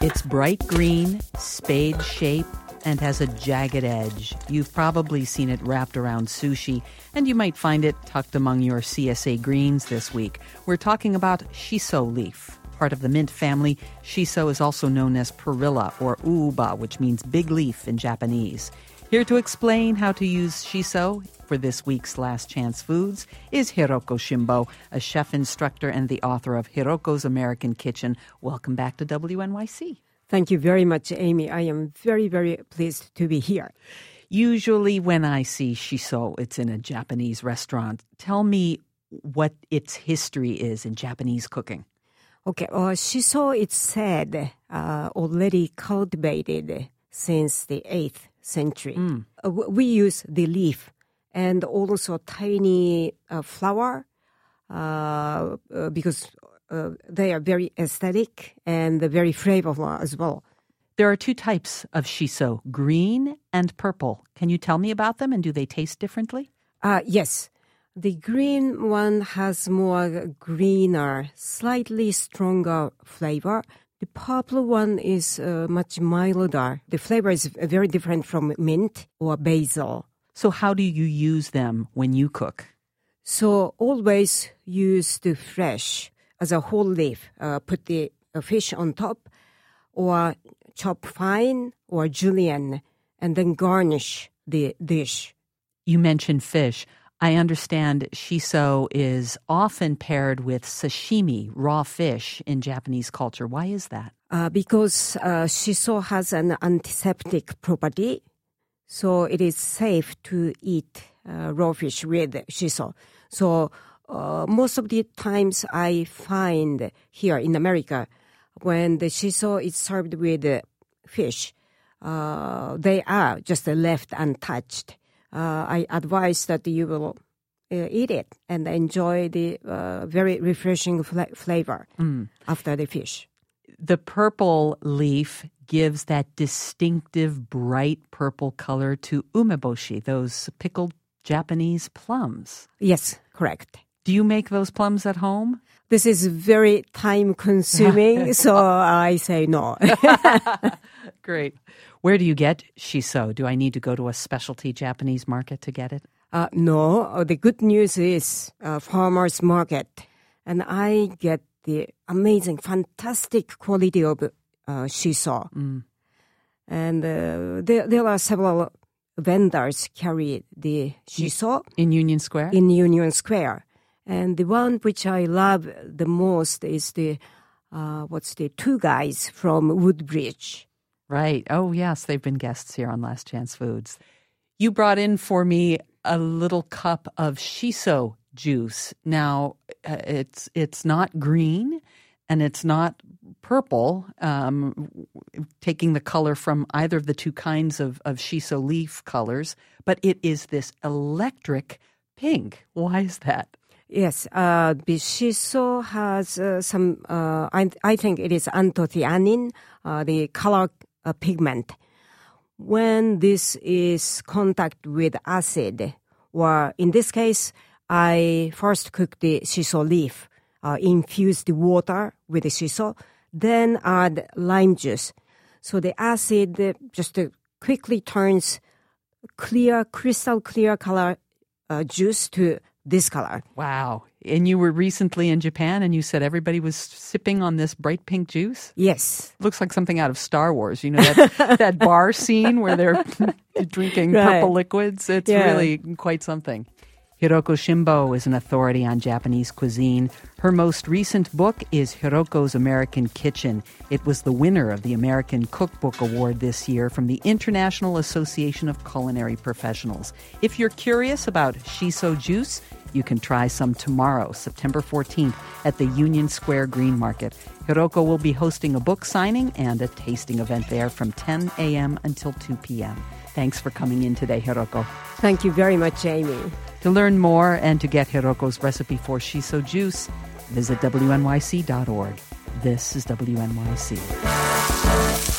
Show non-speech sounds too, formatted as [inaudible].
It's bright green, spade shaped, and has a jagged edge. You've probably seen it wrapped around sushi, and you might find it tucked among your CSA greens this week. We're talking about shiso leaf. Part of the mint family, shiso is also known as perilla or ooba, which means big leaf in Japanese. Here to explain how to use shiso for this week's Last Chance Foods is Hiroko Shimbo, a chef instructor and the author of Hiroko's American Kitchen. Welcome back to WNYC. Thank you very much, Amy. I am very, very pleased to be here. Usually, when I see shiso, it's in a Japanese restaurant. Tell me what its history is in Japanese cooking. Okay, uh, shiso, it's said, uh, already cultivated since the 8th century. Mm. Uh, we use the leaf and also tiny uh, flower uh, uh, because uh, they are very aesthetic and very flavorful as well. There are two types of shiso green and purple. Can you tell me about them and do they taste differently? Uh, yes. The green one has more greener, slightly stronger flavor. The purple one is uh, much milder. The flavor is very different from mint or basil. So, how do you use them when you cook? So always use the fresh as a whole leaf. Uh, put the uh, fish on top, or chop fine or julienne, and then garnish the dish. You mentioned fish. I understand shiso is often paired with sashimi, raw fish, in Japanese culture. Why is that? Uh, because uh, shiso has an antiseptic property, so it is safe to eat uh, raw fish with shiso. So uh, most of the times I find here in America, when the shiso is served with fish, uh, they are just left untouched. Uh, I advise that you will uh, eat it and enjoy the uh, very refreshing fla- flavor after the fish. The purple leaf gives that distinctive bright purple color to umeboshi, those pickled Japanese plums. Yes, correct. Do you make those plums at home? This is very time consuming, [laughs] so I say no. [laughs] Great. Where do you get shiso? Do I need to go to a specialty Japanese market to get it? uh, no, uh, the good news is uh, farmers market, and I get the amazing, fantastic quality of uh, shiso. And uh, there, there are several vendors carry the shiso In Union Square? in Union Square. And the one which I love the most is the uh, what's the two guys from Woodbridge. Right. Oh, yes. They've been guests here on Last Chance Foods. You brought in for me a little cup of shiso juice. Now, uh, it's it's not green and it's not purple, um, taking the color from either of the two kinds of, of shiso leaf colors, but it is this electric pink. Why is that? Yes, uh, shiso has uh, some. Uh, I, I think it is anthocyanin, uh, the color uh, pigment. When this is contact with acid, or in this case, I first cook the shiso leaf, uh, infuse the water with the shiso, then add lime juice. So the acid just quickly turns clear, crystal clear color uh, juice to this color. Wow. And you were recently in Japan and you said everybody was sipping on this bright pink juice? Yes. looks like something out of Star Wars. You know that [laughs] that bar scene where they're [laughs] drinking Right. purple liquids. It's Yeah. really quite something. Hiroko Shimbo is an authority on Japanese cuisine. Her most recent book is Hiroko's American Kitchen. It was the winner of the American Cookbook Award this year from the International Association of Culinary Professionals. If you're curious about shiso juice, you can try some tomorrow, September 14th, at the Union Square Green Market. Hiroko will be hosting a book signing and a tasting event there from 10 a.m. until 2 p.m. Thanks for coming in today, Hiroko. Thank you very much, Amy. To learn more and to get Hiroko's recipe for shiso juice, visit WNYC.org. This is WNYC.